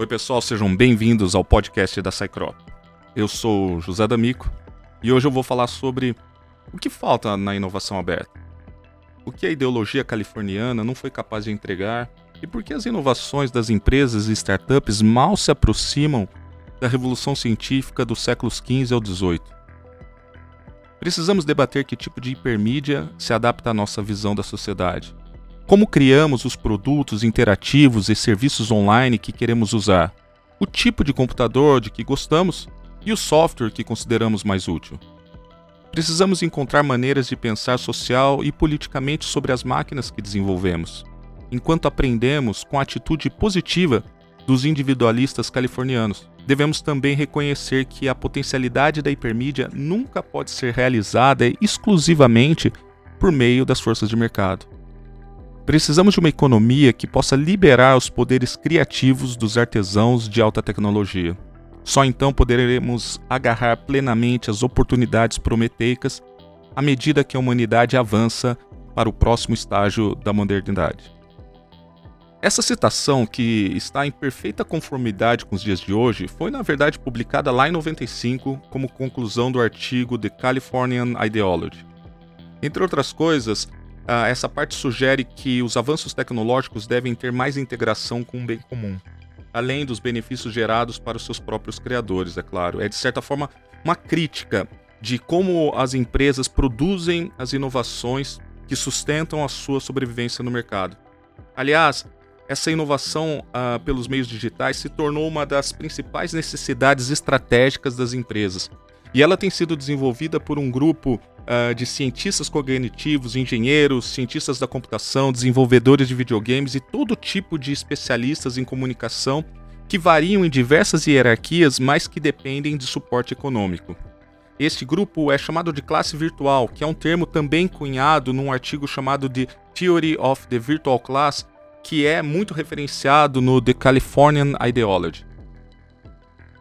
Oi, pessoal, sejam bem-vindos ao podcast da Cycrop. Eu sou José D'Amico e hoje eu vou falar sobre o que falta na inovação aberta. O que a ideologia californiana não foi capaz de entregar e por que as inovações das empresas e startups mal se aproximam da revolução científica dos séculos XV ao XVIII. Precisamos debater que tipo de hipermídia se adapta à nossa visão da sociedade como criamos os produtos interativos e serviços online que queremos usar, o tipo de computador de que gostamos e o software que consideramos mais útil. Precisamos encontrar maneiras de pensar social e politicamente sobre as máquinas que desenvolvemos, enquanto aprendemos com a atitude positiva dos individualistas californianos. Devemos também reconhecer que a potencialidade da hipermídia nunca pode ser realizada exclusivamente por meio das forças de mercado. Precisamos de uma economia que possa liberar os poderes criativos dos artesãos de alta tecnologia. Só então poderemos agarrar plenamente as oportunidades prometeicas à medida que a humanidade avança para o próximo estágio da modernidade. Essa citação, que está em perfeita conformidade com os dias de hoje, foi na verdade publicada lá em 95 como conclusão do artigo The Californian Ideology. Entre outras coisas, ah, essa parte sugere que os avanços tecnológicos devem ter mais integração com o bem comum, além dos benefícios gerados para os seus próprios criadores, é claro. É, de certa forma, uma crítica de como as empresas produzem as inovações que sustentam a sua sobrevivência no mercado. Aliás, essa inovação uh, pelos meios digitais se tornou uma das principais necessidades estratégicas das empresas. E ela tem sido desenvolvida por um grupo uh, de cientistas cognitivos, engenheiros, cientistas da computação, desenvolvedores de videogames e todo tipo de especialistas em comunicação que variam em diversas hierarquias, mas que dependem de suporte econômico. Este grupo é chamado de classe virtual, que é um termo também cunhado num artigo chamado de Theory of the Virtual Class, que é muito referenciado no The Californian Ideology.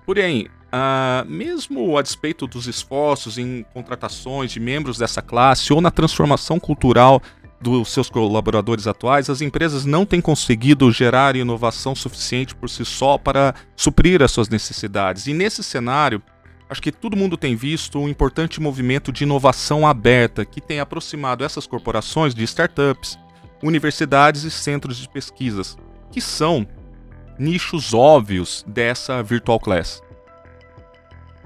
Porém, Uh, mesmo a despeito dos esforços em contratações de membros dessa classe ou na transformação cultural dos seus colaboradores atuais, as empresas não têm conseguido gerar inovação suficiente por si só para suprir as suas necessidades. E nesse cenário, acho que todo mundo tem visto um importante movimento de inovação aberta que tem aproximado essas corporações de startups, universidades e centros de pesquisas, que são nichos óbvios dessa virtual class.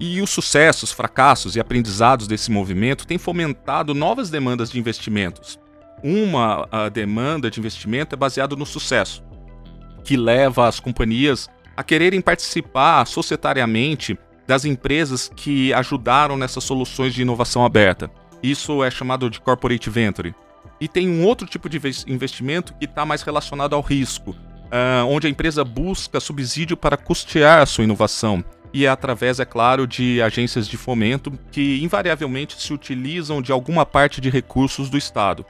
E os sucessos, fracassos e aprendizados desse movimento têm fomentado novas demandas de investimentos. Uma demanda de investimento é baseada no sucesso, que leva as companhias a quererem participar societariamente das empresas que ajudaram nessas soluções de inovação aberta. Isso é chamado de corporate venture. E tem um outro tipo de investimento que está mais relacionado ao risco, uh, onde a empresa busca subsídio para custear a sua inovação e é através, é claro, de agências de fomento que invariavelmente se utilizam de alguma parte de recursos do Estado.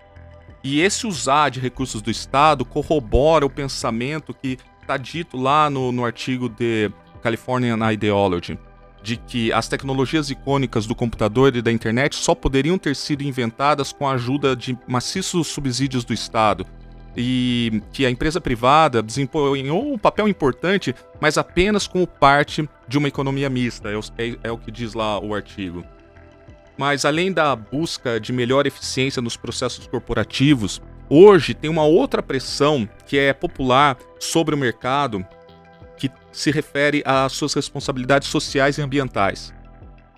E esse usar de recursos do Estado corrobora o pensamento que está dito lá no, no artigo de Californian Ideology, de que as tecnologias icônicas do computador e da internet só poderiam ter sido inventadas com a ajuda de maciços subsídios do Estado, e que a empresa privada desempenhou um papel importante, mas apenas como parte de uma economia mista, é o, é, é o que diz lá o artigo. Mas além da busca de melhor eficiência nos processos corporativos, hoje tem uma outra pressão que é popular sobre o mercado que se refere às suas responsabilidades sociais e ambientais.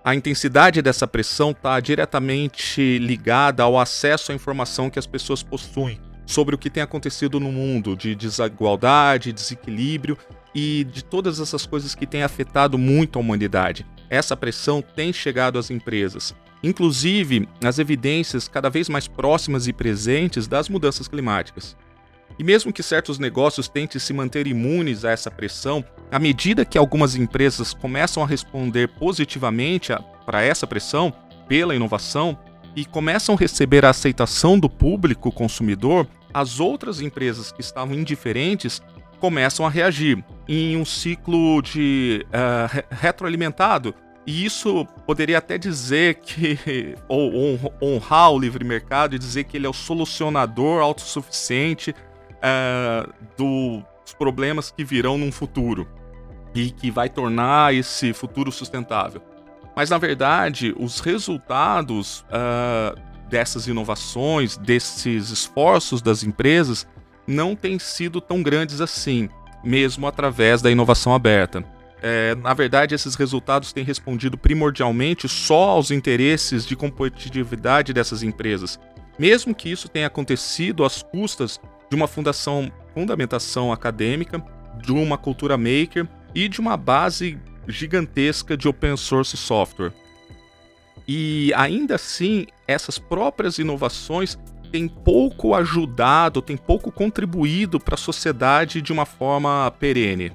A intensidade dessa pressão está diretamente ligada ao acesso à informação que as pessoas possuem sobre o que tem acontecido no mundo de desigualdade, desequilíbrio e de todas essas coisas que têm afetado muito a humanidade. Essa pressão tem chegado às empresas, inclusive as evidências cada vez mais próximas e presentes das mudanças climáticas. E mesmo que certos negócios tentem se manter imunes a essa pressão, à medida que algumas empresas começam a responder positivamente para essa pressão pela inovação, e começam a receber a aceitação do público consumidor, as outras empresas que estavam indiferentes começam a reagir em um ciclo de uh, retroalimentado. E isso poderia até dizer que, ou honrar o livre mercado e dizer que ele é o solucionador autossuficiente uh, dos problemas que virão num futuro. e que vai tornar esse futuro sustentável. Mas na verdade, os resultados uh, dessas inovações, desses esforços das empresas, não têm sido tão grandes assim, mesmo através da inovação aberta. É, na verdade, esses resultados têm respondido primordialmente só aos interesses de competitividade dessas empresas, mesmo que isso tenha acontecido às custas de uma fundação, fundamentação acadêmica, de uma cultura maker e de uma base gigantesca de open source software. E ainda assim, essas próprias inovações têm pouco ajudado, têm pouco contribuído para a sociedade de uma forma perene.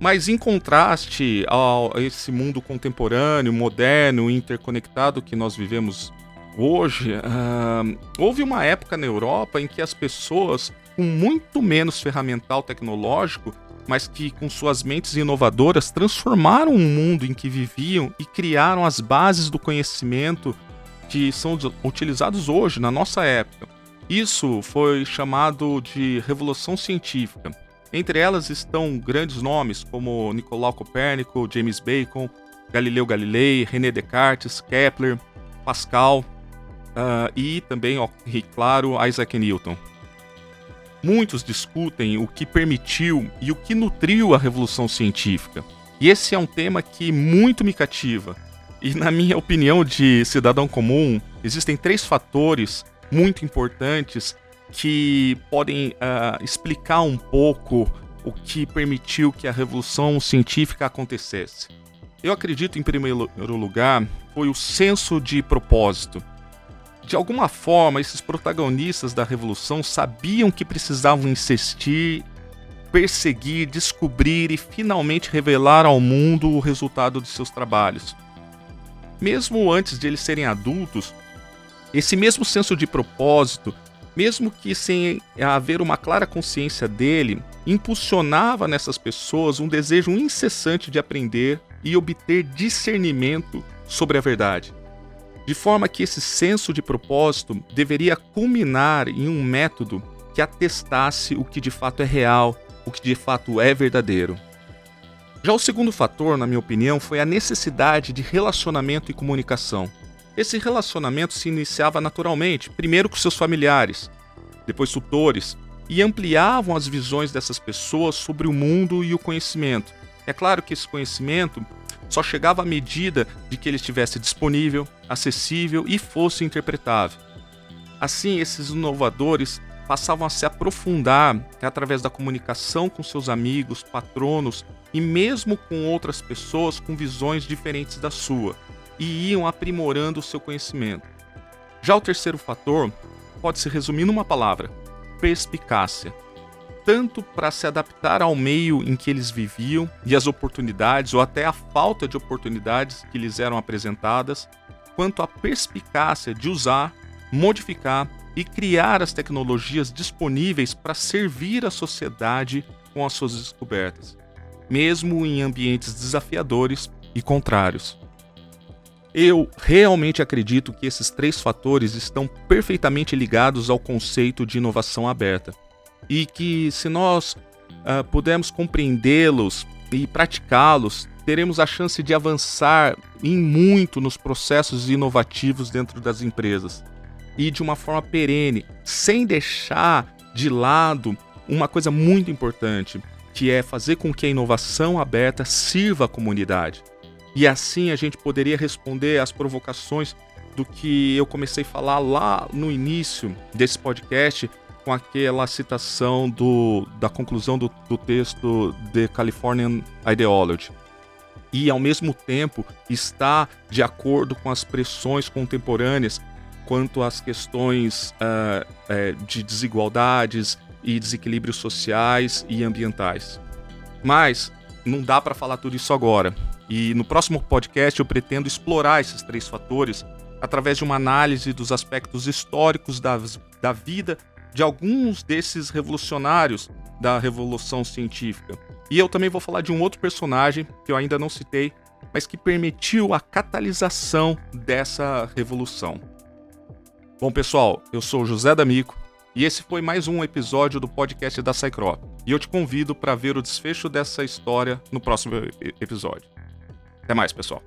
Mas em contraste a esse mundo contemporâneo, moderno, interconectado que nós vivemos hoje, uh, houve uma época na Europa em que as pessoas com muito menos ferramental tecnológico mas que, com suas mentes inovadoras, transformaram o mundo em que viviam e criaram as bases do conhecimento que são utilizados hoje, na nossa época. Isso foi chamado de Revolução Científica. Entre elas estão grandes nomes como Nicolau Copérnico, James Bacon, Galileu Galilei, René Descartes, Kepler, Pascal uh, e também, ó, claro, Isaac Newton. Muitos discutem o que permitiu e o que nutriu a revolução científica. E esse é um tema que muito me cativa. E, na minha opinião de cidadão comum, existem três fatores muito importantes que podem uh, explicar um pouco o que permitiu que a revolução científica acontecesse. Eu acredito, em primeiro lugar, foi o senso de propósito. De alguma forma, esses protagonistas da revolução sabiam que precisavam insistir, perseguir, descobrir e finalmente revelar ao mundo o resultado de seus trabalhos. Mesmo antes de eles serem adultos, esse mesmo senso de propósito, mesmo que sem haver uma clara consciência dele, impulsionava nessas pessoas um desejo incessante de aprender e obter discernimento sobre a verdade de forma que esse senso de propósito deveria culminar em um método que atestasse o que de fato é real, o que de fato é verdadeiro. Já o segundo fator, na minha opinião, foi a necessidade de relacionamento e comunicação. Esse relacionamento se iniciava naturalmente, primeiro com seus familiares, depois tutores, e ampliavam as visões dessas pessoas sobre o mundo e o conhecimento. É claro que esse conhecimento só chegava à medida de que ele estivesse disponível, acessível e fosse interpretável. Assim, esses inovadores passavam a se aprofundar através da comunicação com seus amigos, patronos e mesmo com outras pessoas com visões diferentes da sua, e iam aprimorando o seu conhecimento. Já o terceiro fator pode se resumir numa palavra: perspicácia tanto para se adaptar ao meio em que eles viviam e as oportunidades, ou até a falta de oportunidades que lhes eram apresentadas, quanto à perspicácia de usar, modificar e criar as tecnologias disponíveis para servir a sociedade com as suas descobertas, mesmo em ambientes desafiadores e contrários. Eu realmente acredito que esses três fatores estão perfeitamente ligados ao conceito de inovação aberta e que se nós uh, pudermos compreendê-los e praticá-los, teremos a chance de avançar em muito nos processos inovativos dentro das empresas e de uma forma perene, sem deixar de lado uma coisa muito importante, que é fazer com que a inovação aberta sirva à comunidade. E assim a gente poderia responder às provocações do que eu comecei a falar lá no início desse podcast com aquela citação do, da conclusão do, do texto The Californian Ideology. E, ao mesmo tempo, está de acordo com as pressões contemporâneas quanto às questões uh, uh, de desigualdades e desequilíbrios sociais e ambientais. Mas não dá para falar tudo isso agora. E no próximo podcast eu pretendo explorar esses três fatores através de uma análise dos aspectos históricos da, da vida de alguns desses revolucionários da Revolução Científica. E eu também vou falar de um outro personagem que eu ainda não citei, mas que permitiu a catalisação dessa revolução. Bom, pessoal, eu sou José D'Amico e esse foi mais um episódio do podcast da Cycrop. E eu te convido para ver o desfecho dessa história no próximo episódio. Até mais, pessoal.